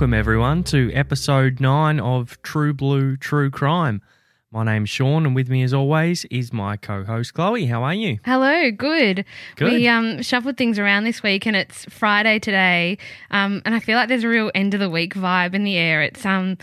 Welcome, everyone, to episode 9 of True Blue True Crime. My name's Sean, and with me, as always, is my co host, Chloe. How are you? Hello, good. Good. We um, shuffled things around this week, and it's Friday today, um, and I feel like there's a real end of the week vibe in the air. It's um,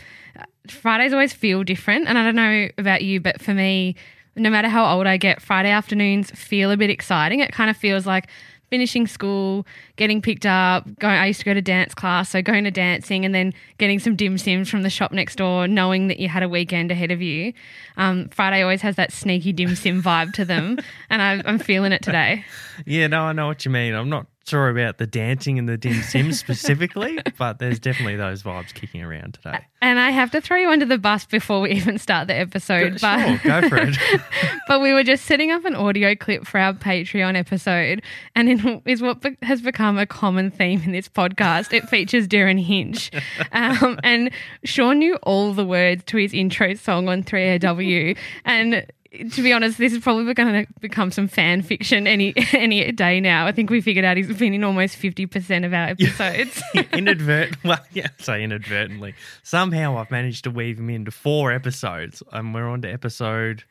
Fridays always feel different, and I don't know about you, but for me, no matter how old I get, Friday afternoons feel a bit exciting. It kind of feels like finishing school, getting picked up. Going, I used to go to dance class, so going to dancing and then getting some dim sims from the shop next door, knowing that you had a weekend ahead of you. Um, Friday always has that sneaky dim sim vibe to them, and I, I'm feeling it today. Yeah, no, I know what you mean. I'm not sure about the dancing and the dim sims specifically, but there's definitely those vibes kicking around today. And I have to throw you under the bus before we even start the episode. but Sure, go for it. but we were just setting up an audio clip for our Patreon episode, and it is what be- has become a common theme in this podcast. It features Derryn Hinch, um, and Sean knew all the words to his intro song on 3AW, and. To be honest, this is probably going to become some fan fiction any any day now. I think we figured out he's been in almost fifty percent of our episodes. Inadvertent, well, yeah, say inadvertently. Somehow I've managed to weave him into four episodes, and we're on to episode.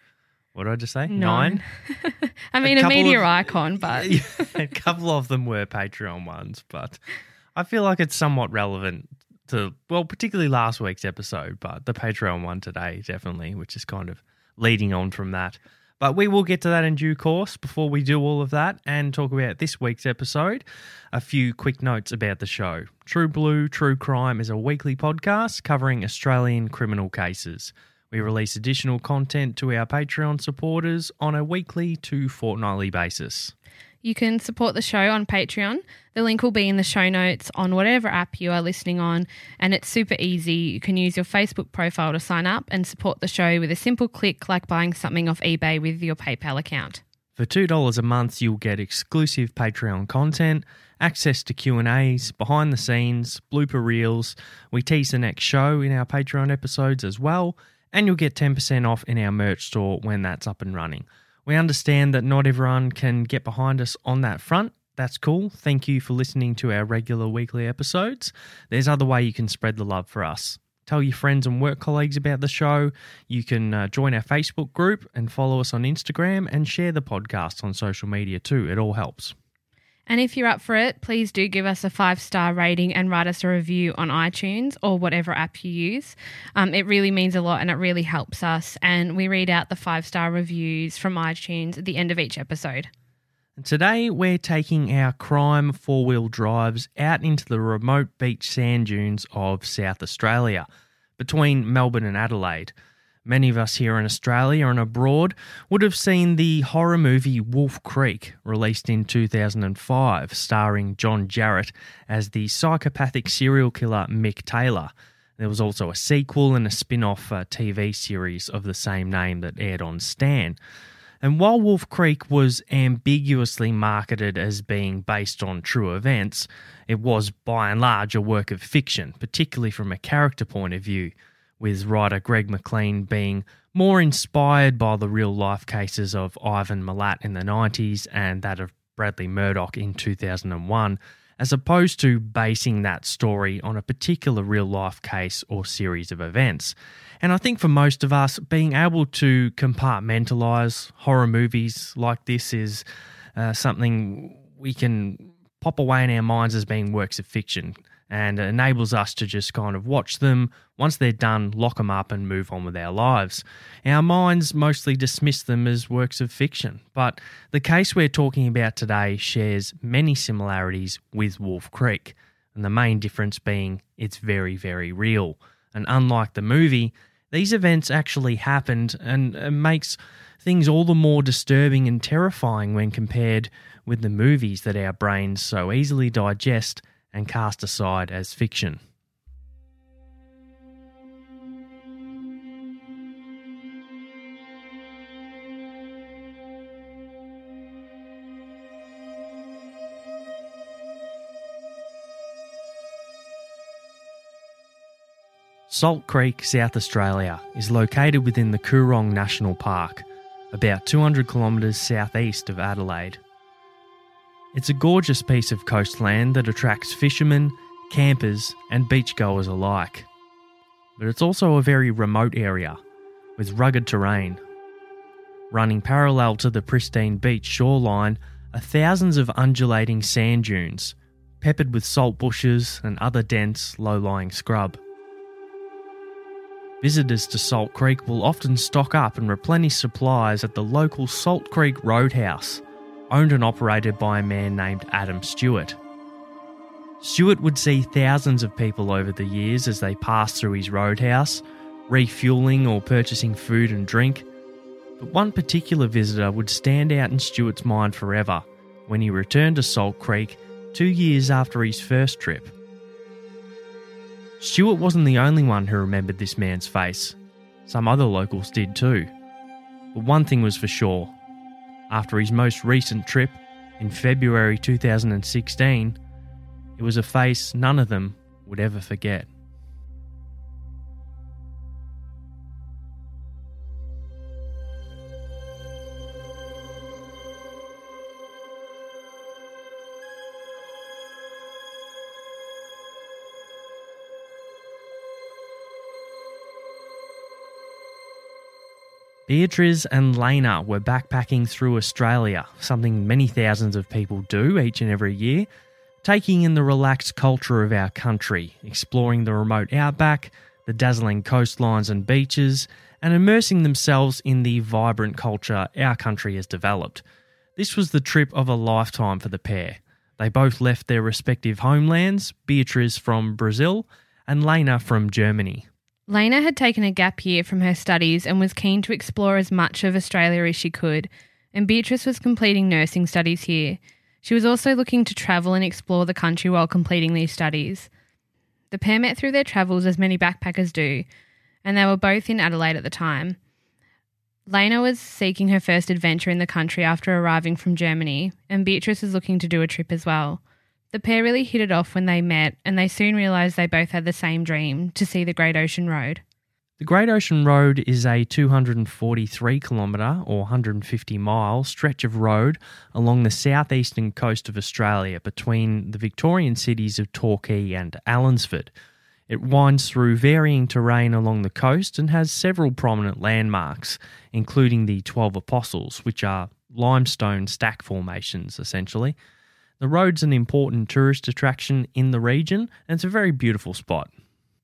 What did I just say? Nine. I mean, a, couple media of- icon, but a couple of them were Patreon ones, but I feel like it's somewhat relevant to, well, particularly last week's episode, but the Patreon one today, definitely, which is kind of leading on from that. But we will get to that in due course before we do all of that and talk about this week's episode. A few quick notes about the show. True Blue True Crime is a weekly podcast covering Australian criminal cases. We release additional content to our Patreon supporters on a weekly to fortnightly basis. You can support the show on Patreon. The link will be in the show notes on whatever app you are listening on, and it's super easy. You can use your Facebook profile to sign up and support the show with a simple click like buying something off eBay with your PayPal account. For $2 a month, you'll get exclusive Patreon content, access to Q&As, behind the scenes, blooper reels. We tease the next show in our Patreon episodes as well, and you'll get 10% off in our merch store when that's up and running. We understand that not everyone can get behind us on that front. That's cool. Thank you for listening to our regular weekly episodes. There's other way you can spread the love for us. Tell your friends and work colleagues about the show. You can uh, join our Facebook group and follow us on Instagram and share the podcast on social media too. It all helps. And if you're up for it, please do give us a five star rating and write us a review on iTunes or whatever app you use. Um, it really means a lot and it really helps us. And we read out the five star reviews from iTunes at the end of each episode. Today we're taking our crime four wheel drives out into the remote beach sand dunes of South Australia, between Melbourne and Adelaide. Many of us here in Australia and abroad would have seen the horror movie Wolf Creek, released in 2005, starring John Jarrett as the psychopathic serial killer Mick Taylor. There was also a sequel and a spin off uh, TV series of the same name that aired on Stan. And while Wolf Creek was ambiguously marketed as being based on true events, it was by and large a work of fiction, particularly from a character point of view. With writer Greg McLean being more inspired by the real life cases of Ivan Milat in the 90s and that of Bradley Murdoch in 2001, as opposed to basing that story on a particular real life case or series of events. And I think for most of us, being able to compartmentalize horror movies like this is uh, something we can pop away in our minds as being works of fiction and enables us to just kind of watch them. Once they're done, lock them up and move on with our lives. Our minds mostly dismiss them as works of fiction, but the case we're talking about today shares many similarities with Wolf Creek, and the main difference being it's very, very real. And unlike the movie, these events actually happened and it makes things all the more disturbing and terrifying when compared with the movies that our brains so easily digest and cast aside as fiction. Salt Creek, South Australia, is located within the Coorong National Park, about 200 kilometres southeast of Adelaide. It's a gorgeous piece of coastland that attracts fishermen, campers, and beachgoers alike. But it's also a very remote area with rugged terrain. Running parallel to the pristine beach shoreline are thousands of undulating sand dunes, peppered with salt bushes and other dense, low lying scrub. Visitors to Salt Creek will often stock up and replenish supplies at the local Salt Creek Roadhouse, owned and operated by a man named Adam Stewart. Stewart would see thousands of people over the years as they passed through his roadhouse, refueling or purchasing food and drink. But one particular visitor would stand out in Stewart's mind forever when he returned to Salt Creek two years after his first trip. Stewart wasn't the only one who remembered this man's face. Some other locals did too. But one thing was for sure after his most recent trip in February 2016, it was a face none of them would ever forget. Beatriz and Lena were backpacking through Australia, something many thousands of people do each and every year, taking in the relaxed culture of our country, exploring the remote outback, the dazzling coastlines and beaches, and immersing themselves in the vibrant culture our country has developed. This was the trip of a lifetime for the pair. They both left their respective homelands, Beatriz from Brazil and Lena from Germany. Lena had taken a gap year from her studies and was keen to explore as much of Australia as she could, and Beatrice was completing nursing studies here. She was also looking to travel and explore the country while completing these studies. The pair met through their travels as many backpackers do, and they were both in Adelaide at the time. Lena was seeking her first adventure in the country after arriving from Germany, and Beatrice was looking to do a trip as well. The pair really hit it off when they met, and they soon realised they both had the same dream to see the Great Ocean Road. The Great Ocean Road is a 243 kilometre or 150 mile stretch of road along the southeastern coast of Australia between the Victorian cities of Torquay and Allansford. It winds through varying terrain along the coast and has several prominent landmarks, including the Twelve Apostles, which are limestone stack formations essentially. The road's an important tourist attraction in the region and it's a very beautiful spot.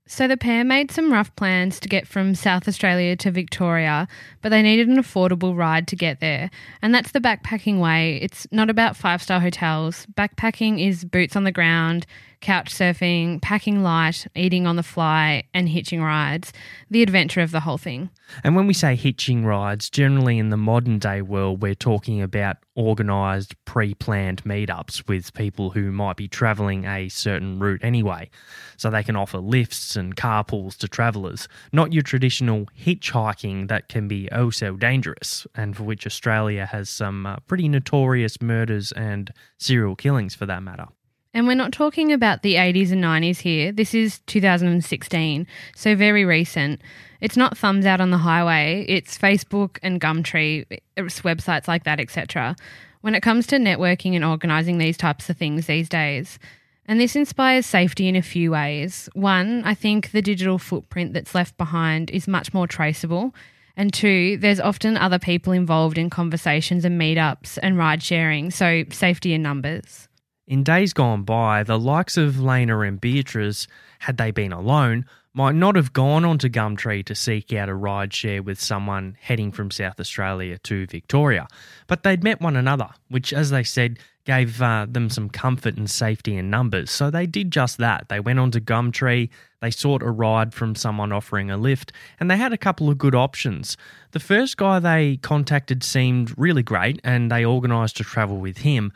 So the pair made some rough plans to get from South Australia to Victoria, but they needed an affordable ride to get there. And that's the backpacking way. It's not about five star hotels. Backpacking is boots on the ground, couch surfing, packing light, eating on the fly, and hitching rides. The adventure of the whole thing. And when we say hitching rides, generally in the modern day world, we're talking about organised, pre planned meetups with people who might be travelling a certain route anyway. So they can offer lifts and carpools to travellers, not your traditional hitchhiking that can be oh so dangerous, and for which Australia has some uh, pretty notorious murders and serial killings for that matter. And we're not talking about the 80s and 90s here. This is 2016, so very recent. It's not thumbs out on the highway, it's Facebook and Gumtree, it's websites like that, etc. When it comes to networking and organising these types of things these days, and this inspires safety in a few ways. One, I think the digital footprint that's left behind is much more traceable. And two, there's often other people involved in conversations and meetups and ride sharing, so safety in numbers. In days gone by, the likes of Lena and Beatrice, had they been alone, might not have gone onto Gumtree to seek out a ride share with someone heading from South Australia to Victoria. But they'd met one another, which, as they said, gave uh, them some comfort and safety in numbers. So they did just that. They went onto Gumtree, they sought a ride from someone offering a lift, and they had a couple of good options. The first guy they contacted seemed really great, and they organised to travel with him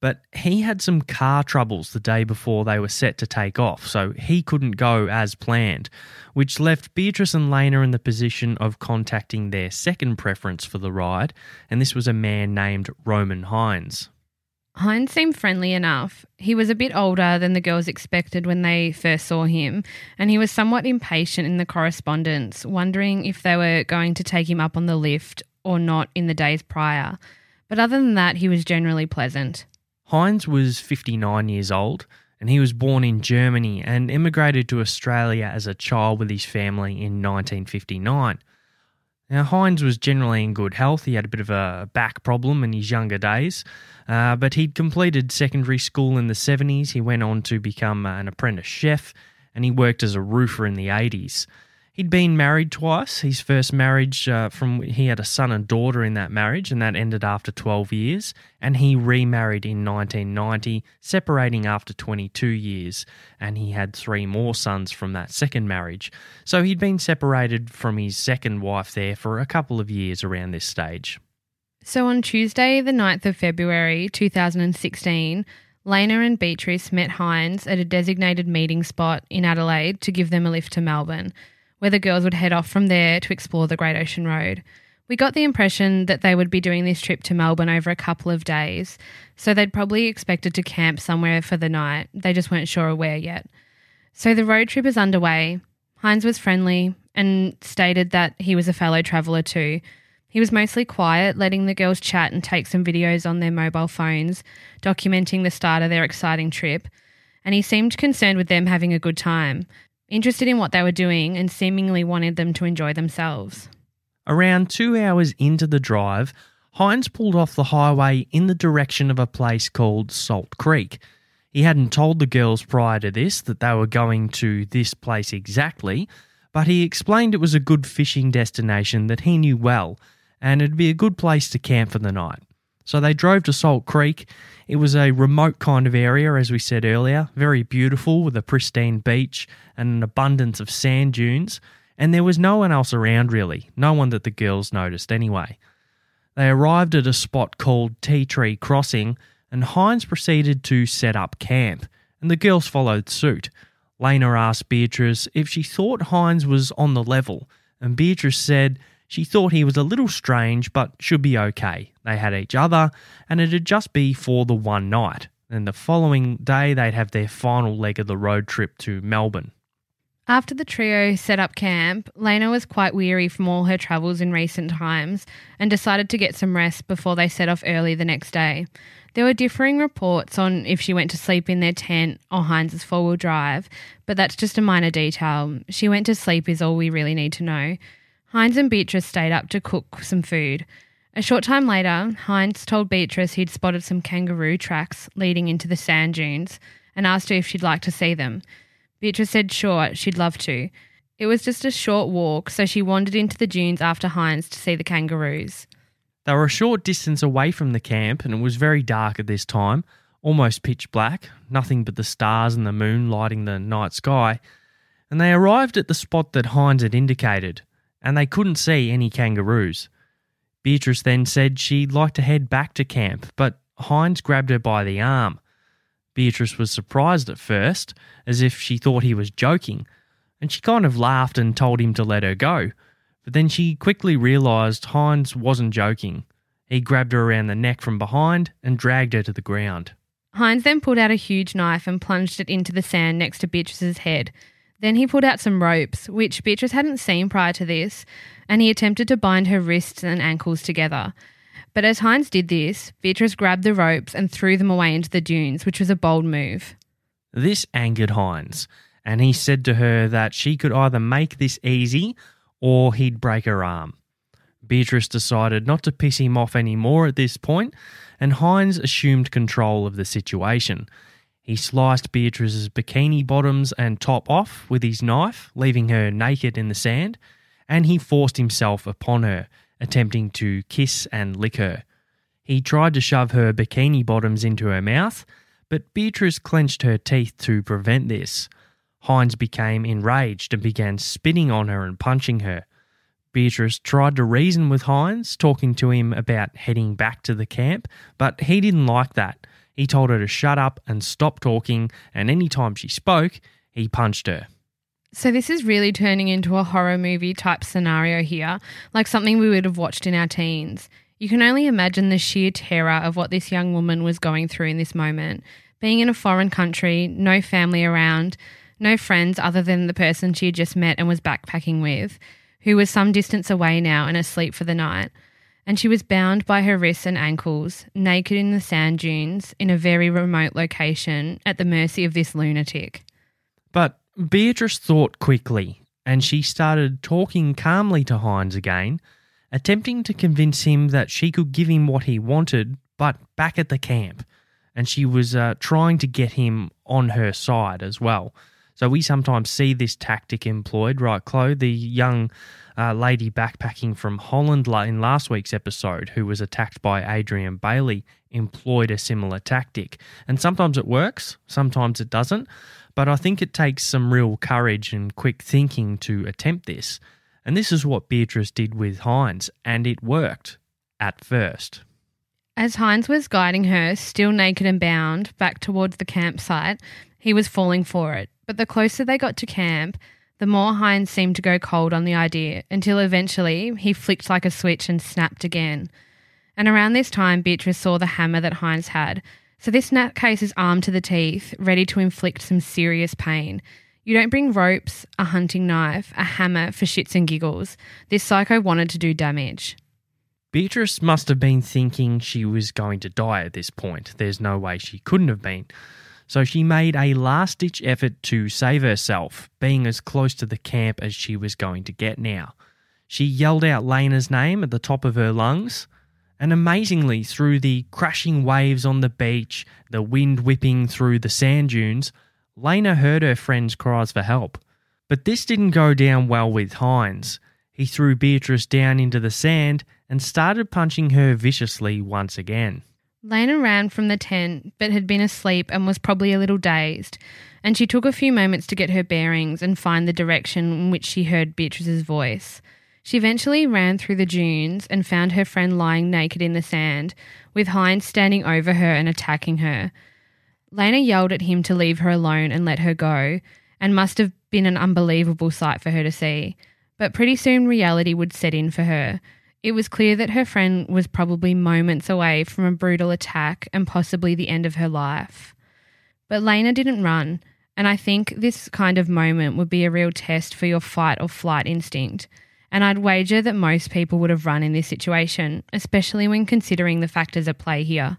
but he had some car troubles the day before they were set to take off, so he couldn't go as planned, which left Beatrice and Lena in the position of contacting their second preference for the ride, and this was a man named Roman Hines. Hines seemed friendly enough. He was a bit older than the girls expected when they first saw him, and he was somewhat impatient in the correspondence, wondering if they were going to take him up on the lift or not in the days prior. But other than that, he was generally pleasant. Hines was 59 years old and he was born in Germany and immigrated to Australia as a child with his family in 1959. Now, Hines was generally in good health. He had a bit of a back problem in his younger days, uh, but he'd completed secondary school in the 70s. He went on to become an apprentice chef and he worked as a roofer in the 80s. He'd been married twice. His first marriage, uh, from he had a son and daughter in that marriage, and that ended after 12 years. And he remarried in 1990, separating after 22 years. And he had three more sons from that second marriage. So he'd been separated from his second wife there for a couple of years around this stage. So on Tuesday, the 9th of February 2016, Lena and Beatrice met Hines at a designated meeting spot in Adelaide to give them a lift to Melbourne where the girls would head off from there to explore the Great Ocean Road. We got the impression that they would be doing this trip to Melbourne over a couple of days, so they'd probably expected to camp somewhere for the night. They just weren't sure where yet. So the road trip is underway. Hines was friendly and stated that he was a fellow traveller too. He was mostly quiet, letting the girls chat and take some videos on their mobile phones, documenting the start of their exciting trip. And he seemed concerned with them having a good time interested in what they were doing and seemingly wanted them to enjoy themselves. Around two hours into the drive, Hines pulled off the highway in the direction of a place called Salt Creek. He hadn't told the girls prior to this that they were going to this place exactly, but he explained it was a good fishing destination that he knew well, and it'd be a good place to camp for the night. So they drove to Salt Creek. It was a remote kind of area, as we said earlier, very beautiful with a pristine beach and an abundance of sand dunes. And there was no one else around really, no one that the girls noticed anyway. They arrived at a spot called Tea Tree Crossing, and Hines proceeded to set up camp, and the girls followed suit. Lena asked Beatrice if she thought Hines was on the level, and Beatrice said she thought he was a little strange, but should be okay. They had each other, and it'd just be for the one night. And the following day, they'd have their final leg of the road trip to Melbourne. After the trio set up camp, Lena was quite weary from all her travels in recent times and decided to get some rest before they set off early the next day. There were differing reports on if she went to sleep in their tent or Hines's four wheel drive, but that's just a minor detail. She went to sleep, is all we really need to know. Hines and Beatrice stayed up to cook some food. A short time later, Hines told Beatrice he'd spotted some kangaroo tracks leading into the sand dunes and asked her if she'd like to see them. Beatrice said sure, she'd love to. It was just a short walk, so she wandered into the dunes after Hines to see the kangaroos. They were a short distance away from the camp, and it was very dark at this time, almost pitch black, nothing but the stars and the moon lighting the night sky. And they arrived at the spot that Hines had indicated and they couldn't see any kangaroos. Beatrice then said she'd like to head back to camp, but Hines grabbed her by the arm. Beatrice was surprised at first, as if she thought he was joking, and she kind of laughed and told him to let her go. But then she quickly realised Hines wasn't joking. He grabbed her around the neck from behind and dragged her to the ground. Hines then pulled out a huge knife and plunged it into the sand next to Beatrice's head. Then he pulled out some ropes, which Beatrice hadn't seen prior to this, and he attempted to bind her wrists and ankles together. But as Hines did this, Beatrice grabbed the ropes and threw them away into the dunes, which was a bold move. This angered Hines, and he said to her that she could either make this easy or he'd break her arm. Beatrice decided not to piss him off anymore at this point, and Hines assumed control of the situation. He sliced Beatrice's bikini bottoms and top off with his knife, leaving her naked in the sand, and he forced himself upon her, attempting to kiss and lick her. He tried to shove her bikini bottoms into her mouth, but Beatrice clenched her teeth to prevent this. Hines became enraged and began spitting on her and punching her. Beatrice tried to reason with Hines, talking to him about heading back to the camp, but he didn't like that. He told her to shut up and stop talking, and any time she spoke, he punched her. So, this is really turning into a horror movie type scenario here, like something we would have watched in our teens. You can only imagine the sheer terror of what this young woman was going through in this moment. Being in a foreign country, no family around, no friends other than the person she had just met and was backpacking with, who was some distance away now and asleep for the night and she was bound by her wrists and ankles, naked in the sand dunes in a very remote location at the mercy of this lunatic. But Beatrice thought quickly, and she started talking calmly to Hines again, attempting to convince him that she could give him what he wanted, but back at the camp. And she was uh, trying to get him on her side as well. So we sometimes see this tactic employed, right, Chloe? The young uh, lady backpacking from Holland in last week's episode, who was attacked by Adrian Bayley, employed a similar tactic. And sometimes it works, sometimes it doesn't. But I think it takes some real courage and quick thinking to attempt this. And this is what Beatrice did with Hines, and it worked at first. As Hines was guiding her, still naked and bound, back towards the campsite, he was falling for it. But the closer they got to camp, the more Hines seemed to go cold on the idea until eventually he flicked like a switch and snapped again. And around this time, Beatrice saw the hammer that Hines had. So this nutcase is armed to the teeth, ready to inflict some serious pain. You don't bring ropes, a hunting knife, a hammer for shits and giggles. This psycho wanted to do damage. Beatrice must have been thinking she was going to die at this point. There's no way she couldn't have been so she made a last ditch effort to save herself, being as close to the camp as she was going to get now. She yelled out Lena's name at the top of her lungs, and amazingly, through the crashing waves on the beach, the wind whipping through the sand dunes, Lena heard her friend's cries for help. But this didn't go down well with Hines. He threw Beatrice down into the sand and started punching her viciously once again. Lena ran from the tent, but had been asleep and was probably a little dazed, and she took a few moments to get her bearings and find the direction in which she heard Beatrice's voice. She eventually ran through the dunes and found her friend lying naked in the sand, with Hines standing over her and attacking her. Lena yelled at him to leave her alone and let her go, and must have been an unbelievable sight for her to see. But pretty soon reality would set in for her. It was clear that her friend was probably moments away from a brutal attack and possibly the end of her life. But Lena didn't run, and I think this kind of moment would be a real test for your fight or flight instinct. And I'd wager that most people would have run in this situation, especially when considering the factors at play here.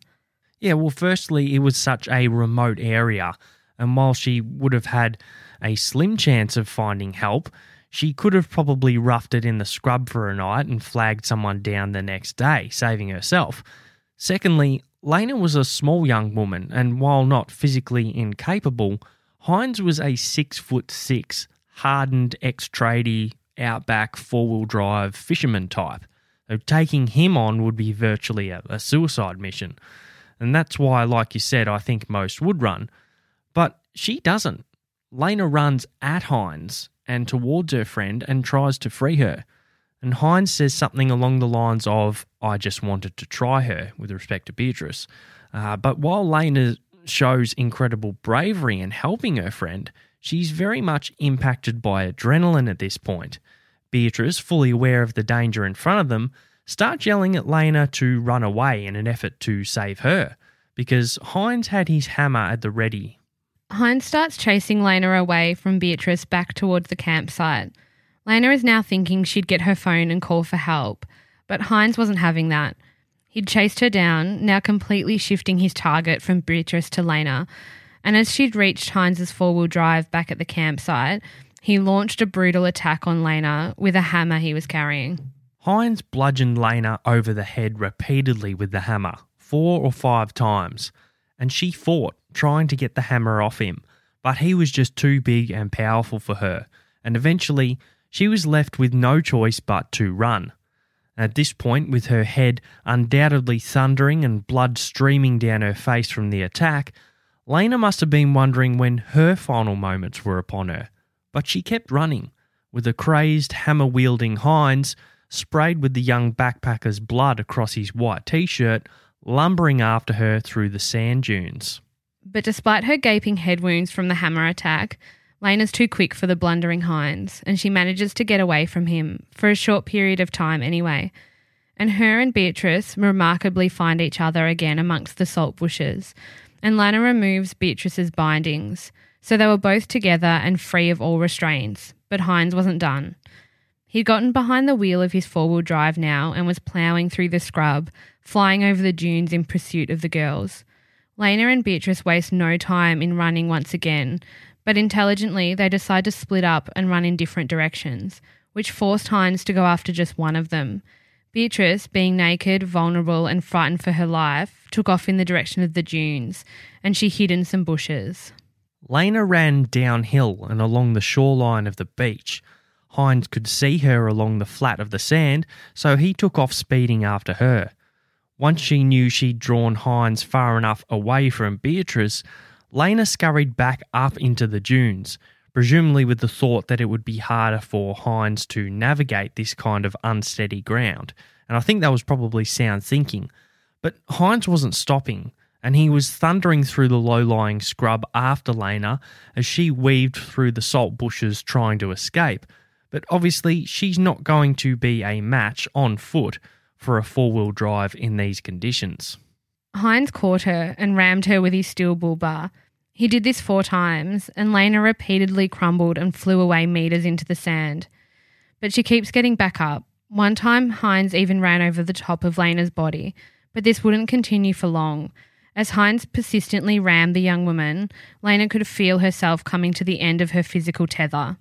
Yeah, well, firstly, it was such a remote area, and while she would have had a slim chance of finding help, she could have probably roughed it in the scrub for a night and flagged someone down the next day, saving herself. Secondly, Lena was a small young woman, and while not physically incapable, Hines was a six foot six, hardened ex tradie, outback four wheel drive fisherman type. So taking him on would be virtually a, a suicide mission. And that's why, like you said, I think most would run. But she doesn't. Lena runs at Hines and towards her friend and tries to free her. And Hines says something along the lines of, I just wanted to try her, with respect to Beatrice. Uh, but while Lena shows incredible bravery in helping her friend, she's very much impacted by adrenaline at this point. Beatrice, fully aware of the danger in front of them, starts yelling at Lena to run away in an effort to save her. because Hines had his hammer at the ready. Hines starts chasing Lena away from Beatrice back towards the campsite. Lena is now thinking she'd get her phone and call for help, but Hines wasn't having that. He'd chased her down, now completely shifting his target from Beatrice to Lena. And as she'd reached Hines's four wheel drive back at the campsite, he launched a brutal attack on Lena with a hammer he was carrying. Hines bludgeoned Lena over the head repeatedly with the hammer, four or five times, and she fought, trying to get the hammer off him, but he was just too big and powerful for her, and eventually she was left with no choice but to run. At this point, with her head undoubtedly thundering and blood streaming down her face from the attack, Lena must have been wondering when her final moments were upon her. But she kept running, with a crazed, hammer wielding Hines, sprayed with the young backpacker's blood across his white t shirt, lumbering after her through the sand dunes. But despite her gaping head wounds from the hammer attack, Lena's too quick for the blundering Hines, and she manages to get away from him, for a short period of time anyway. And her and Beatrice remarkably find each other again amongst the salt bushes, and Lena removes Beatrice's bindings, so they were both together and free of all restraints, but Hines wasn't done. He'd gotten behind the wheel of his four wheel drive now and was ploughing through the scrub, flying over the dunes in pursuit of the girls. Lena and Beatrice waste no time in running once again, but intelligently they decide to split up and run in different directions, which forced Hines to go after just one of them. Beatrice, being naked, vulnerable, and frightened for her life, took off in the direction of the dunes, and she hid in some bushes. Lena ran downhill and along the shoreline of the beach. Hines could see her along the flat of the sand, so he took off speeding after her. Once she knew she'd drawn Hines far enough away from Beatrice, Lena scurried back up into the dunes, presumably with the thought that it would be harder for Hines to navigate this kind of unsteady ground. And I think that was probably sound thinking. But Hines wasn't stopping, and he was thundering through the low lying scrub after Lena as she weaved through the salt bushes trying to escape. But obviously, she's not going to be a match on foot for a four wheel drive in these conditions. Hines caught her and rammed her with his steel bull bar. He did this four times, and Lena repeatedly crumbled and flew away meters into the sand. But she keeps getting back up. One time, Hines even ran over the top of Lena's body, but this wouldn't continue for long. As Hines persistently rammed the young woman, Lena could feel herself coming to the end of her physical tether.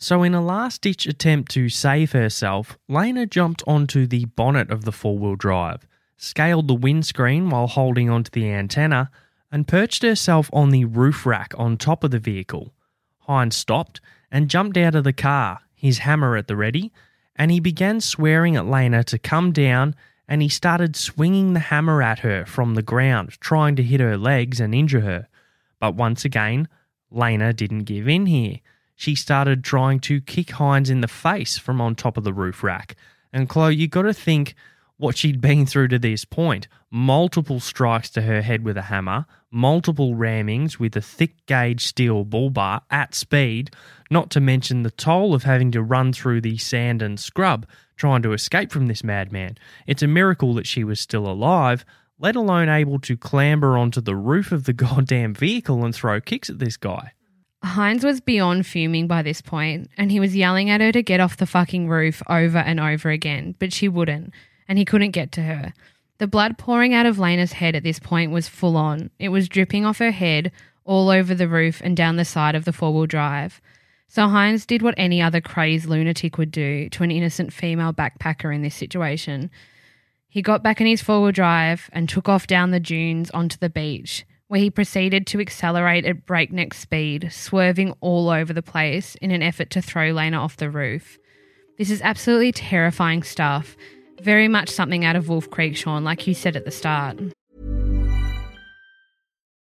So, in a last ditch attempt to save herself, Lena jumped onto the bonnet of the four wheel drive scaled the windscreen while holding onto the antenna, and perched herself on the roof rack on top of the vehicle. Hines stopped and jumped out of the car, his hammer at the ready, and he began swearing at Lena to come down and he started swinging the hammer at her from the ground, trying to hit her legs and injure her. But once again, Lena didn't give in here. She started trying to kick Hines in the face from on top of the roof rack. And Chloe, you got to think what she'd been through to this point multiple strikes to her head with a hammer, multiple rammings with a thick gauge steel bull bar at speed, not to mention the toll of having to run through the sand and scrub trying to escape from this madman. It's a miracle that she was still alive, let alone able to clamber onto the roof of the goddamn vehicle and throw kicks at this guy. Hines was beyond fuming by this point, and he was yelling at her to get off the fucking roof over and over again, but she wouldn't and he couldn't get to her. The blood pouring out of Lena's head at this point was full on. It was dripping off her head, all over the roof and down the side of the four wheel drive. So Hines did what any other crazed lunatic would do to an innocent female backpacker in this situation. He got back in his four wheel drive and took off down the dunes onto the beach, where he proceeded to accelerate at breakneck speed, swerving all over the place in an effort to throw Lena off the roof. This is absolutely terrifying stuff very much something out of Wolf Creek, Sean, like you said at the start.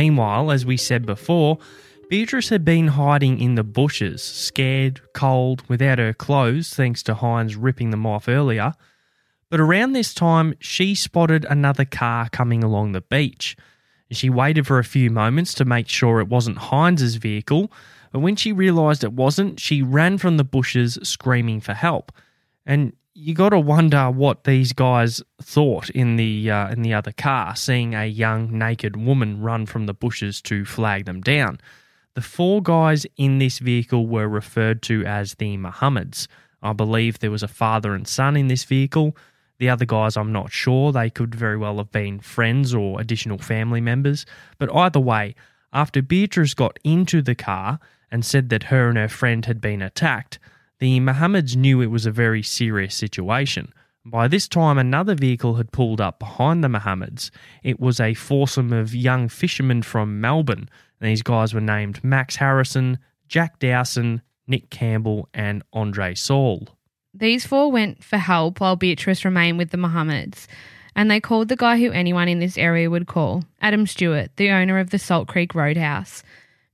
Meanwhile, as we said before, Beatrice had been hiding in the bushes, scared, cold, without her clothes, thanks to Hines ripping them off earlier. But around this time, she spotted another car coming along the beach. She waited for a few moments to make sure it wasn't Hines's vehicle, but when she realised it wasn't, she ran from the bushes screaming for help. And you got to wonder what these guys thought in the uh, in the other car, seeing a young naked woman run from the bushes to flag them down. The four guys in this vehicle were referred to as the Muhammads. I believe there was a father and son in this vehicle. The other guys, I'm not sure. They could very well have been friends or additional family members. But either way, after Beatrice got into the car and said that her and her friend had been attacked, the Mohammeds knew it was a very serious situation. By this time, another vehicle had pulled up behind the Mohammeds. It was a foursome of young fishermen from Melbourne. These guys were named Max Harrison, Jack Dowson, Nick Campbell, and Andre Saul. These four went for help while Beatrice remained with the Mohammeds, and they called the guy who anyone in this area would call Adam Stewart, the owner of the Salt Creek Roadhouse.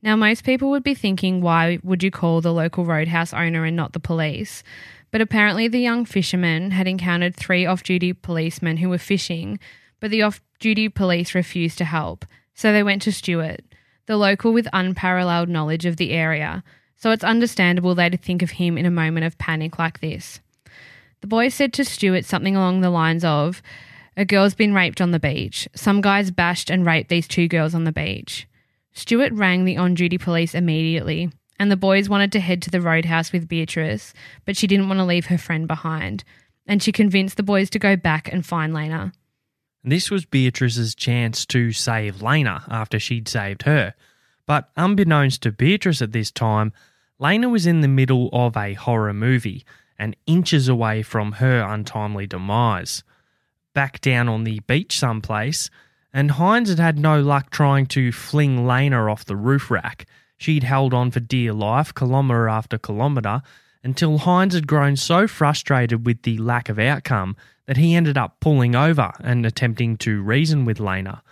Now, most people would be thinking, why would you call the local roadhouse owner and not the police? But apparently, the young fisherman had encountered three off duty policemen who were fishing, but the off duty police refused to help. So they went to Stewart, the local with unparalleled knowledge of the area. So it's understandable they'd think of him in a moment of panic like this. The boy said to Stewart something along the lines of, A girl's been raped on the beach. Some guys bashed and raped these two girls on the beach. Stewart rang the on duty police immediately, and the boys wanted to head to the roadhouse with Beatrice, but she didn't want to leave her friend behind, and she convinced the boys to go back and find Lena. This was Beatrice's chance to save Lena after she'd saved her. But unbeknownst to Beatrice at this time, Lena was in the middle of a horror movie and inches away from her untimely demise. Back down on the beach someplace, and Hines had had no luck trying to fling Lena off the roof rack. She'd held on for dear life, kilometre after kilometre, until Hines had grown so frustrated with the lack of outcome that he ended up pulling over and attempting to reason with Lena.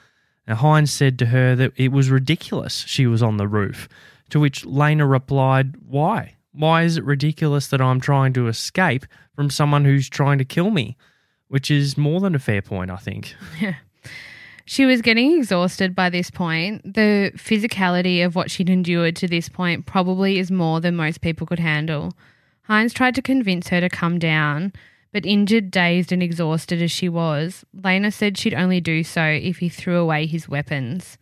Now, Hines said to her that it was ridiculous she was on the roof, to which Lena replied, Why? Why is it ridiculous that I'm trying to escape from someone who's trying to kill me? Which is more than a fair point, I think. She was getting exhausted by this point. The physicality of what she'd endured to this point probably is more than most people could handle. Hines tried to convince her to come down, but injured, dazed, and exhausted as she was, Lena said she'd only do so if he threw away his weapons.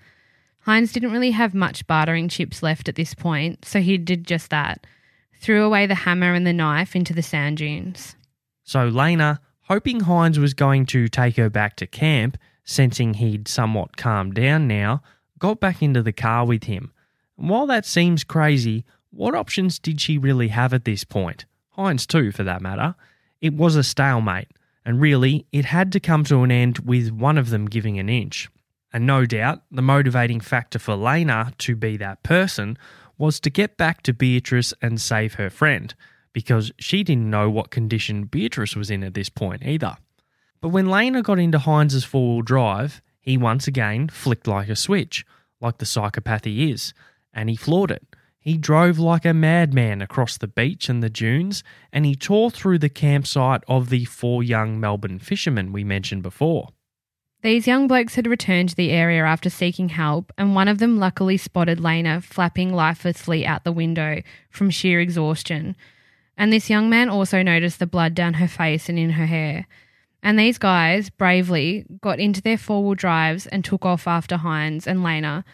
Hines didn't really have much bartering chips left at this point, so he did just that threw away the hammer and the knife into the sand dunes. So Lena, hoping Hines was going to take her back to camp, sensing he'd somewhat calmed down now, got back into the car with him. And while that seems crazy, what options did she really have at this point? Hines, too, for that matter. It was a stalemate, and really, it had to come to an end with one of them giving an inch. And no doubt, the motivating factor for Lena to be that person was to get back to Beatrice and save her friend, because she didn't know what condition Beatrice was in at this point either. But when Lena got into Hines's four wheel drive, he once again flicked like a switch, like the psychopath he is, and he floored it. He drove like a madman across the beach and the dunes, and he tore through the campsite of the four young Melbourne fishermen we mentioned before. These young blokes had returned to the area after seeking help, and one of them luckily spotted Lena flapping lifelessly out the window from sheer exhaustion. And this young man also noticed the blood down her face and in her hair. And these guys bravely got into their four wheel drives and took off after Hines and Lena.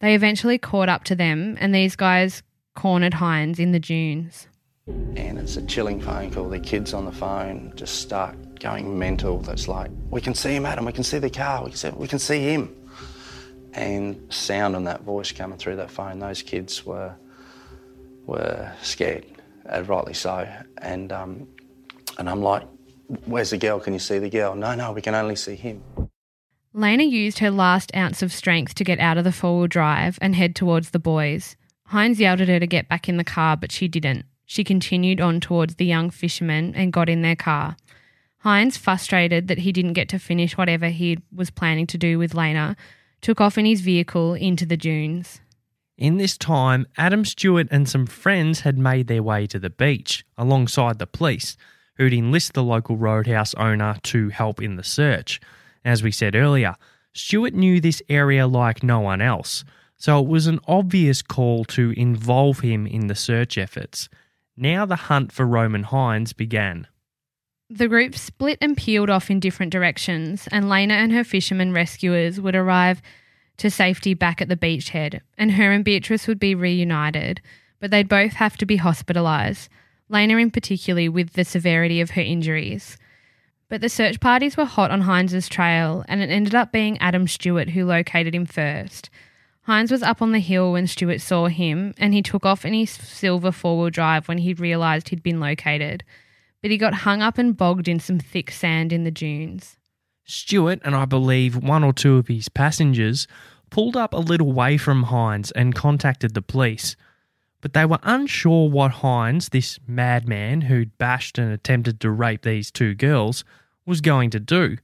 They eventually caught up to them, and these guys cornered Hines in the dunes. And it's a chilling phone call. The kids on the phone just start going mental. That's like, we can see him, Adam. We can see the car. We can see, we can see him. And sound on that voice coming through that phone. Those kids were were scared, uh, rightly so. And um, and I'm like, where's the girl? Can you see the girl? No, no, we can only see him. Lena used her last ounce of strength to get out of the four wheel drive and head towards the boys. Hines yelled at her to get back in the car, but she didn't. She continued on towards the young fishermen and got in their car. Hines, frustrated that he didn't get to finish whatever he was planning to do with Lena, took off in his vehicle into the dunes. In this time, Adam Stewart and some friends had made their way to the beach alongside the police, who'd enlist the local roadhouse owner to help in the search. As we said earlier, Stewart knew this area like no one else, so it was an obvious call to involve him in the search efforts. Now the hunt for Roman Hines began. The group split and peeled off in different directions, and Lena and her fishermen rescuers would arrive to safety back at the beachhead, and her and Beatrice would be reunited, but they'd both have to be hospitalised, Lena in particular with the severity of her injuries. But the search parties were hot on Hines's trail, and it ended up being Adam Stewart who located him first. Hines was up on the hill when Stewart saw him, and he took off in his silver four wheel drive when he realised he'd been located. But he got hung up and bogged in some thick sand in the dunes. Stewart and I believe one or two of his passengers pulled up a little way from Hines and contacted the police. But they were unsure what Hines, this madman who'd bashed and attempted to rape these two girls, was going to do.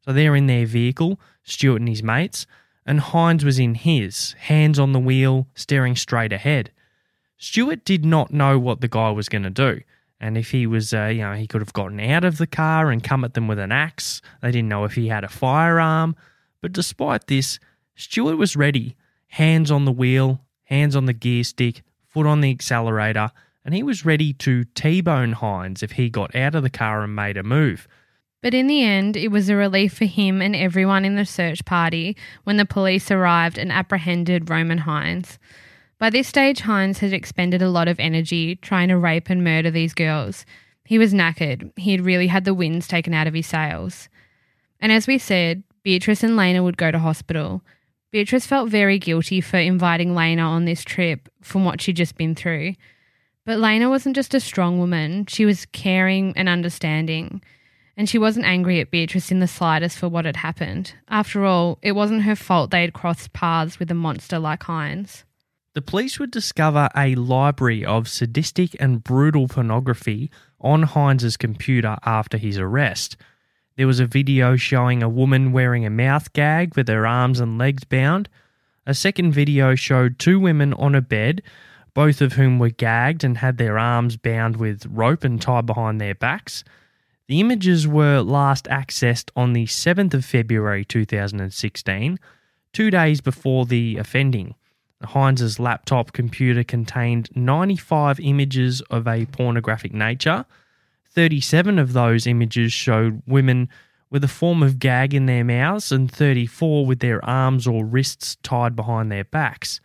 So they're in their vehicle, Stewart and his mates, and Hines was in his, hands on the wheel, staring straight ahead. Stewart did not know what the guy was going to do. And if he was, uh, you know, he could have gotten out of the car and come at them with an axe. They didn't know if he had a firearm. But despite this, Stewart was ready. Hands on the wheel, hands on the gear stick, foot on the accelerator, and he was ready to T bone Hines if he got out of the car and made a move. But in the end, it was a relief for him and everyone in the search party when the police arrived and apprehended Roman Hines. By this stage, Hines had expended a lot of energy trying to rape and murder these girls. He was knackered. He had really had the winds taken out of his sails. And as we said, Beatrice and Lena would go to hospital. Beatrice felt very guilty for inviting Lena on this trip from what she'd just been through. But Lena wasn't just a strong woman, she was caring and understanding and she wasn't angry at Beatrice in the slightest for what had happened. After all, it wasn't her fault they had crossed paths with a monster like Hines. The police would discover a library of sadistic and brutal pornography on Hines's computer after his arrest. There was a video showing a woman wearing a mouth gag with her arms and legs bound. A second video showed two women on a bed, both of whom were gagged and had their arms bound with rope and tied behind their backs. The images were last accessed on the 7th of February 2016, two days before the offending. Heinz's laptop computer contained 95 images of a pornographic nature. 37 of those images showed women with a form of gag in their mouths and 34 with their arms or wrists tied behind their backs.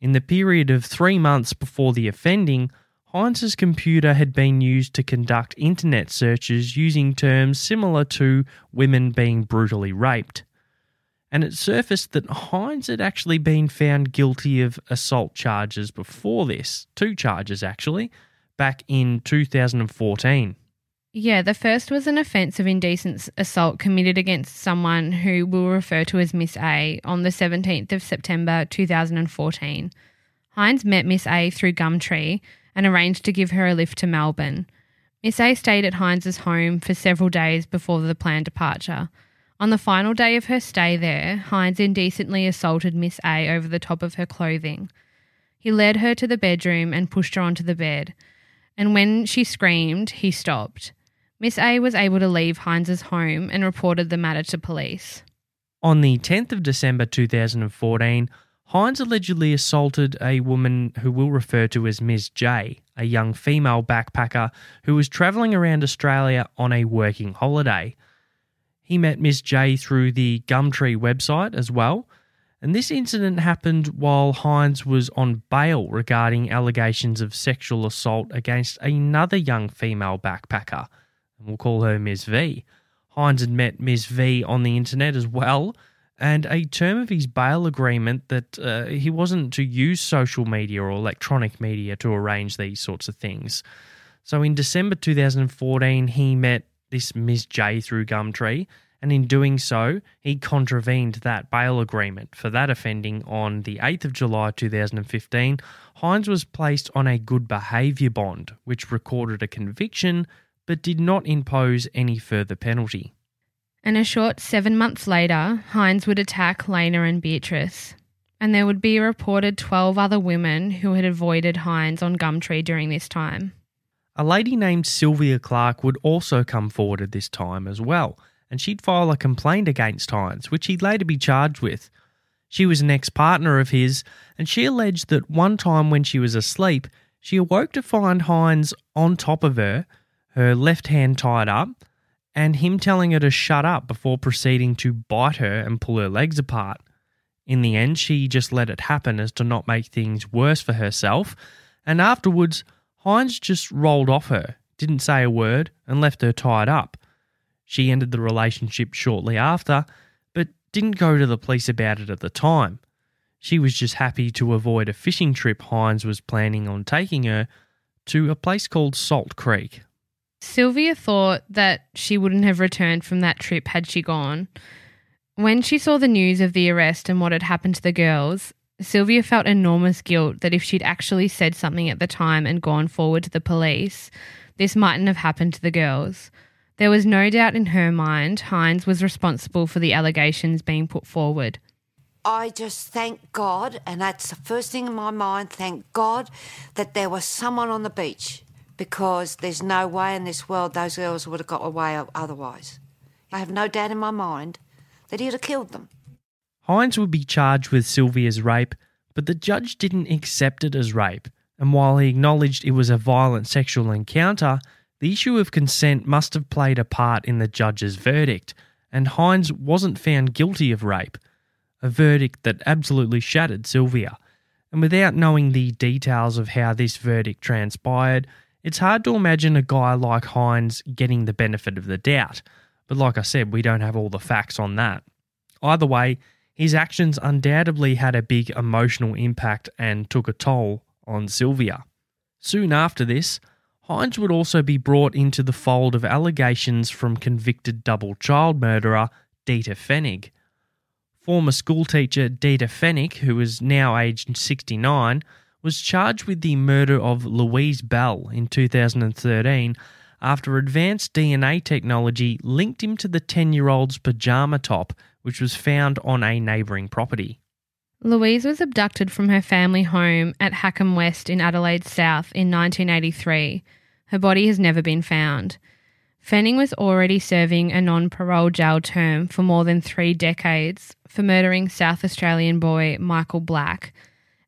In the period of three months before the offending, Hines's computer had been used to conduct internet searches using terms similar to women being brutally raped. And it surfaced that Hines had actually been found guilty of assault charges before this, two charges actually, back in 2014. Yeah, the first was an offence of indecent assault committed against someone who we'll refer to as Miss A on the 17th of September 2014. Hines met Miss A through Gumtree and arranged to give her a lift to Melbourne. Miss A stayed at Hines's home for several days before the planned departure. On the final day of her stay there, Hines indecently assaulted Miss A over the top of her clothing. He led her to the bedroom and pushed her onto the bed, and when she screamed, he stopped. Miss A was able to leave Hines's home and reported the matter to police. On the 10th of December 2014, Hines allegedly assaulted a woman who we'll refer to as Ms. J, a young female backpacker who was travelling around Australia on a working holiday. He met Ms. J through the Gumtree website as well, And this incident happened while Hines was on bail regarding allegations of sexual assault against another young female backpacker. And we'll call her Ms. V. Hines had met Ms. V on the internet as well, and a term of his bail agreement that uh, he wasn't to use social media or electronic media to arrange these sorts of things. So in December 2014, he met this Ms. J through Gumtree and in doing so, he contravened that bail agreement. For that offending on the 8th of July 2015, Hines was placed on a good behaviour bond, which recorded a conviction but did not impose any further penalty. And a short seven months later, Hines would attack Lena and Beatrice. And there would be a reported 12 other women who had avoided Hines on Gumtree during this time. A lady named Sylvia Clark would also come forward at this time as well and she'd file a complaint against Hines, which he'd later be charged with. She was an ex partner of his, and she alleged that one time when she was asleep, she awoke to find Hines on top of her, her left hand tied up, and him telling her to shut up before proceeding to bite her and pull her legs apart. In the end, she just let it happen as to not make things worse for herself, and afterwards, Hines just rolled off her, didn't say a word, and left her tied up. She ended the relationship shortly after, but didn't go to the police about it at the time. She was just happy to avoid a fishing trip Hines was planning on taking her to a place called Salt Creek. Sylvia thought that she wouldn't have returned from that trip had she gone. When she saw the news of the arrest and what had happened to the girls, Sylvia felt enormous guilt that if she'd actually said something at the time and gone forward to the police, this mightn't have happened to the girls. There was no doubt in her mind Hines was responsible for the allegations being put forward. I just thank God, and that's the first thing in my mind thank God that there was someone on the beach because there's no way in this world those girls would have got away otherwise. I have no doubt in my mind that he'd have killed them. Hines would be charged with Sylvia's rape, but the judge didn't accept it as rape, and while he acknowledged it was a violent sexual encounter, the issue of consent must have played a part in the judge's verdict, and Hines wasn't found guilty of rape, a verdict that absolutely shattered Sylvia. And without knowing the details of how this verdict transpired, it's hard to imagine a guy like Hines getting the benefit of the doubt. But like I said, we don't have all the facts on that. Either way, his actions undoubtedly had a big emotional impact and took a toll on Sylvia. Soon after this, Hines would also be brought into the fold of allegations from convicted double child murderer Dieter Pfennig. Former schoolteacher Dieter Pfennig, who is now aged 69, was charged with the murder of Louise Bell in 2013 after advanced DNA technology linked him to the 10 year old's pajama top, which was found on a neighbouring property. Louise was abducted from her family home at Hackham West in Adelaide South in 1983 her body has never been found. Pfennig was already serving a non parole jail term for more than three decades for murdering South Australian boy Michael Black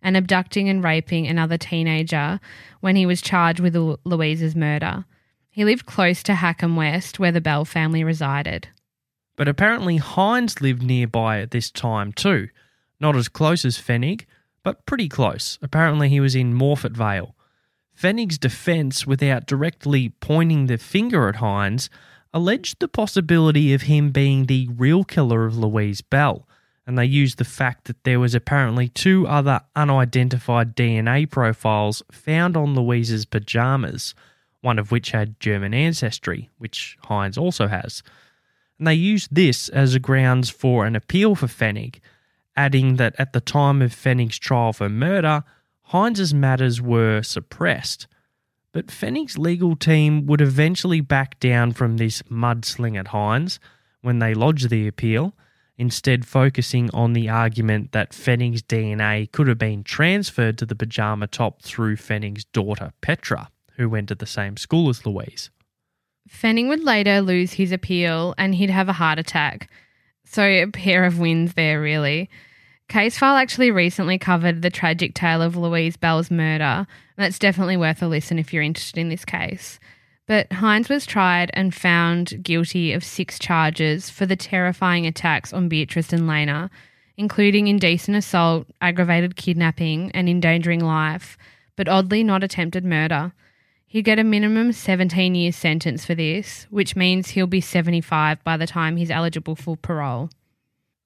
and abducting and raping another teenager when he was charged with Louise's murder. He lived close to Hackham West, where the Bell family resided. But apparently, Hines lived nearby at this time too. Not as close as Pfennig, but pretty close. Apparently, he was in Morphett Vale. Pfennig's defence, without directly pointing the finger at Hines, alleged the possibility of him being the real killer of Louise Bell, and they used the fact that there was apparently two other unidentified DNA profiles found on Louise's pajamas, one of which had German ancestry, which Hines also has. And they used this as grounds for an appeal for Pfennig, adding that at the time of Pfennig's trial for murder, Hines's matters were suppressed, but Pfennig's legal team would eventually back down from this mudsling at Hines when they lodged the appeal, instead focusing on the argument that Pfennig's DNA could have been transferred to the pajama top through Pfennig's daughter Petra, who went to the same school as Louise. Pfennig would later lose his appeal and he'd have a heart attack. So a pair of wins there, really. Casefile actually recently covered the tragic tale of Louise Bell's murder. That's definitely worth a listen if you're interested in this case. But Hines was tried and found guilty of six charges for the terrifying attacks on Beatrice and Lena, including indecent assault, aggravated kidnapping, and endangering life, but oddly not attempted murder. He'd get a minimum 17 years sentence for this, which means he'll be 75 by the time he's eligible for parole.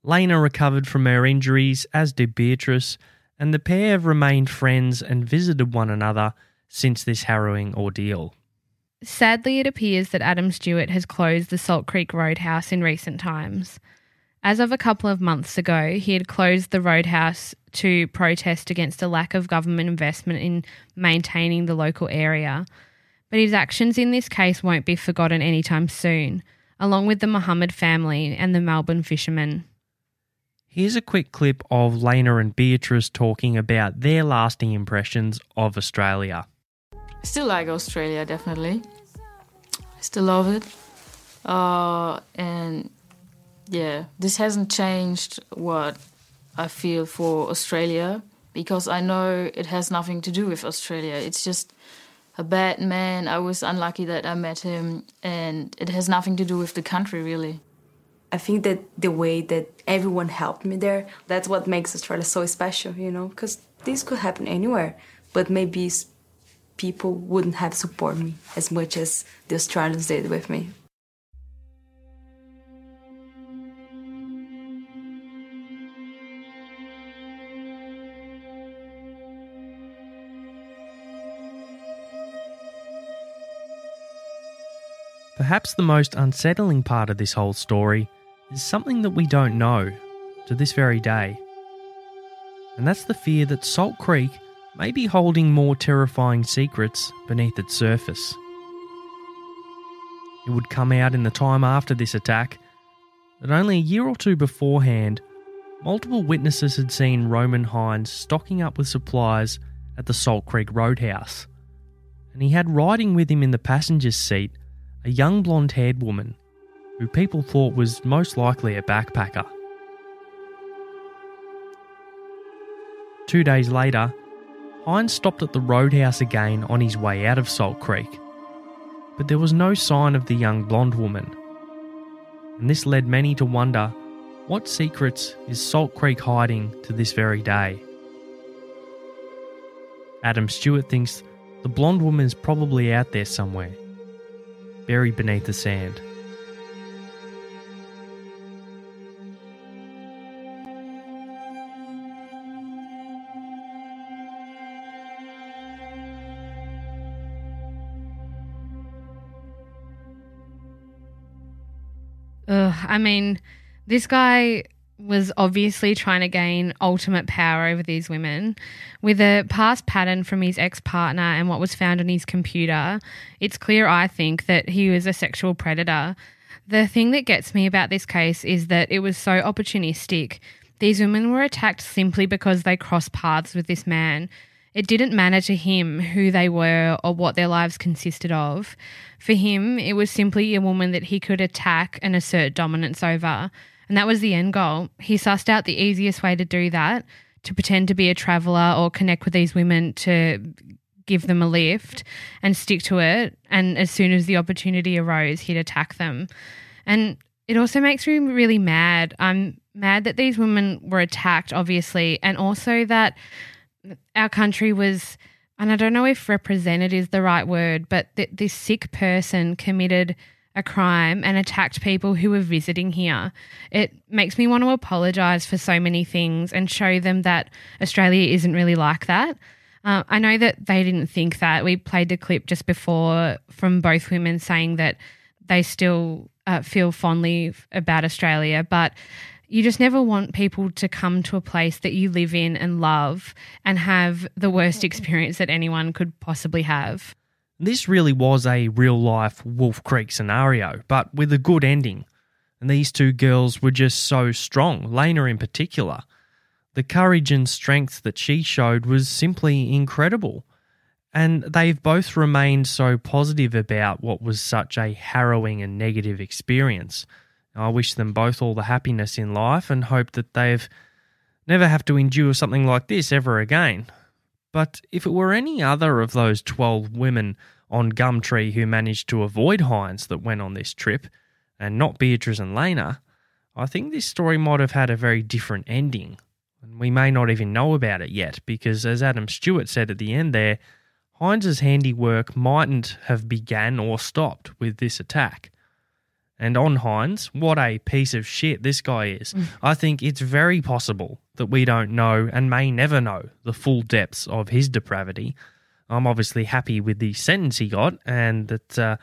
Lena recovered from her injuries, as did Beatrice, and the pair have remained friends and visited one another since this harrowing ordeal. Sadly, it appears that Adam Stewart has closed the Salt Creek Roadhouse in recent times. As of a couple of months ago, he had closed the roadhouse to protest against a lack of government investment in maintaining the local area. But his actions in this case won't be forgotten anytime soon, along with the Muhammad family and the Melbourne fishermen. Here's a quick clip of Lena and Beatrice talking about their lasting impressions of Australia. Still like Australia, definitely. Still love it. Uh, and yeah, this hasn't changed what I feel for Australia because I know it has nothing to do with Australia. It's just a bad man. I was unlucky that I met him, and it has nothing to do with the country, really. I think that the way that everyone helped me there, that's what makes Australia so special, you know, because this could happen anywhere, but maybe people wouldn't have supported me as much as the Australians did with me. Perhaps the most unsettling part of this whole story is something that we don't know to this very day. And that's the fear that Salt Creek may be holding more terrifying secrets beneath its surface. It would come out in the time after this attack that only a year or two beforehand, multiple witnesses had seen Roman Hines stocking up with supplies at the Salt Creek Roadhouse. And he had riding with him in the passenger's seat a young blonde haired woman who people thought was most likely a backpacker. Two days later, Hines stopped at the roadhouse again on his way out of Salt Creek, but there was no sign of the young blonde woman. And this led many to wonder what secrets is Salt Creek hiding to this very day? Adam Stewart thinks the blonde woman is probably out there somewhere buried beneath the sand. Ugh, I mean, this guy was obviously trying to gain ultimate power over these women. With a past pattern from his ex partner and what was found on his computer, it's clear, I think, that he was a sexual predator. The thing that gets me about this case is that it was so opportunistic. These women were attacked simply because they crossed paths with this man. It didn't matter to him who they were or what their lives consisted of. For him, it was simply a woman that he could attack and assert dominance over. And that was the end goal. He sussed out the easiest way to do that to pretend to be a traveler or connect with these women to give them a lift and stick to it. And as soon as the opportunity arose, he'd attack them. And it also makes me really mad. I'm mad that these women were attacked, obviously, and also that our country was, and I don't know if represented is the right word, but that this sick person committed a crime and attacked people who were visiting here. It makes me want to apologise for so many things and show them that Australia isn't really like that. Uh, I know that they didn't think that. We played the clip just before from both women saying that they still uh, feel fondly about Australia, but you just never want people to come to a place that you live in and love and have the worst experience that anyone could possibly have. This really was a real life Wolf Creek scenario, but with a good ending. And these two girls were just so strong, Lena in particular. The courage and strength that she showed was simply incredible. And they've both remained so positive about what was such a harrowing and negative experience. I wish them both all the happiness in life and hope that they've never have to endure something like this ever again. But if it were any other of those 12 women on Gumtree who managed to avoid Hines that went on this trip, and not Beatrice and Lena, I think this story might have had a very different ending. And we may not even know about it yet because, as Adam Stewart said at the end there, Heinz's handiwork mightn't have began or stopped with this attack. And on Hines, what a piece of shit this guy is. I think it's very possible that we don't know and may never know the full depths of his depravity. I'm obviously happy with the sentence he got and that uh,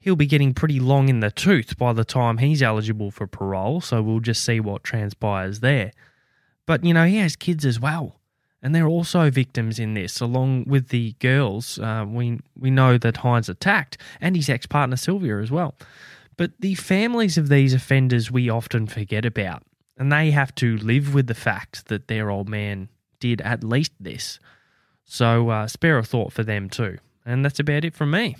he'll be getting pretty long in the tooth by the time he's eligible for parole, so we'll just see what transpires there. But, you know, he has kids as well. And they're also victims in this, along with the girls. Uh, we we know that Hines attacked, and his ex partner Sylvia as well. But the families of these offenders we often forget about, and they have to live with the fact that their old man did at least this. So uh, spare a thought for them too. And that's about it from me.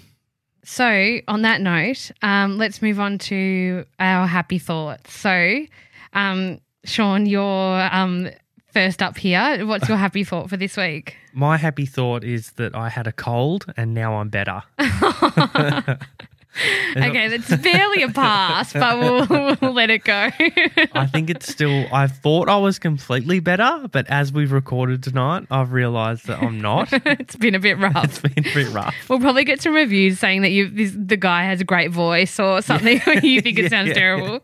So, on that note, um, let's move on to our happy thoughts. So, um, Sean, you're um, first up here. What's your happy thought for this week? My happy thought is that I had a cold and now I'm better. Okay, that's barely a pass, but we'll, we'll let it go. I think it's still, I thought I was completely better, but as we've recorded tonight, I've realised that I'm not. it's been a bit rough. it's been a bit rough. We'll probably get some reviews saying that you this, the guy has a great voice or something. you think it Yeah, sounds yeah, terrible.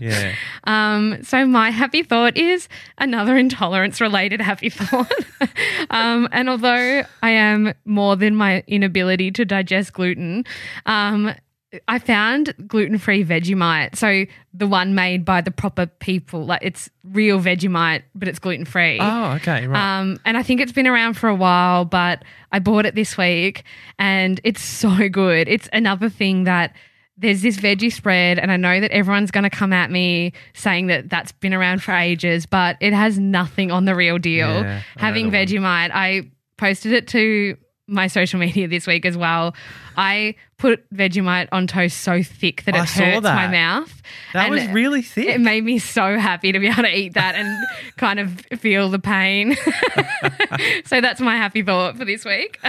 Yeah. Um, so my happy thought is another intolerance related happy thought. um, and although I am more than my inability to digest gluten, um, I found gluten free Vegemite. So the one made by the proper people, like it's real Vegemite, but it's gluten free. Oh, okay, right. Um, and I think it's been around for a while, but I bought it this week and it's so good. It's another thing that there's this veggie spread, and I know that everyone's going to come at me saying that that's been around for ages, but it has nothing on the real deal. Yeah, Having. Vegemite, I posted it to my social media this week as well. I put Vegemite on toast so thick that it I hurts my mouth. that And was really thick. It made me so happy to be able to eat that and kind of feel the pain. so that's my happy thought for this week.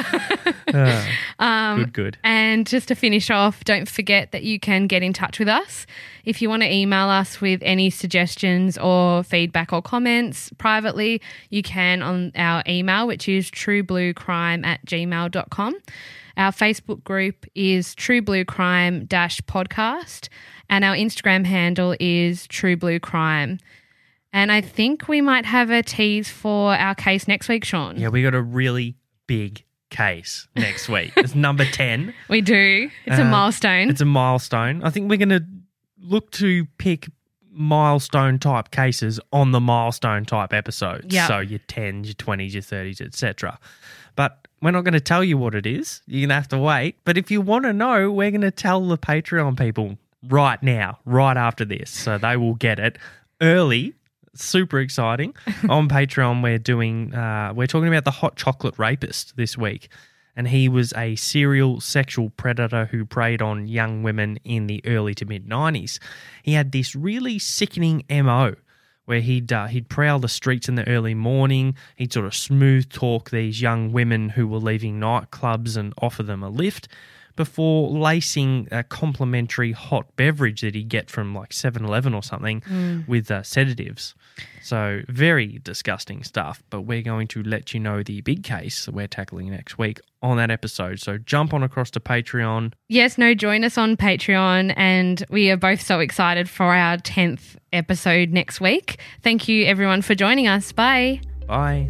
Ah, good, good. And just to finish off, don't forget that you can get in touch with us. If you want to email us with any suggestions or feedback or comments privately, you can on our email, which is truebluecrime at gmail.com. Our Facebook group is True Blue Crime Dash Podcast, and our Instagram handle is True Blue Crime. And I think we might have a tease for our case next week, Sean. Yeah, we got a really big case next week. It's number 10. We do. It's a Uh, milestone. It's a milestone. I think we're going to look to pick milestone type cases on the milestone type episodes. Yeah. So your 10s, your 20s, your 30s, etc. But we're not going to tell you what it is. You're going to have to wait. But if you want to know, we're going to tell the Patreon people right now, right after this. So they will get it early. Super exciting. On Patreon, we're doing, uh, we're talking about the hot chocolate rapist this week and he was a serial sexual predator who preyed on young women in the early to mid 90s. He had this really sickening MO where he'd uh, he'd prowl the streets in the early morning, he'd sort of smooth talk these young women who were leaving nightclubs and offer them a lift before lacing a complimentary hot beverage that he'd get from like 7-Eleven or something with uh, sedatives. So very disgusting stuff, but we're going to let you know the big case that we're tackling next week on that episode. So jump on across to Patreon. Yes, no, join us on Patreon. And we are both so excited for our 10th episode next week. Thank you, everyone, for joining us. Bye. Bye.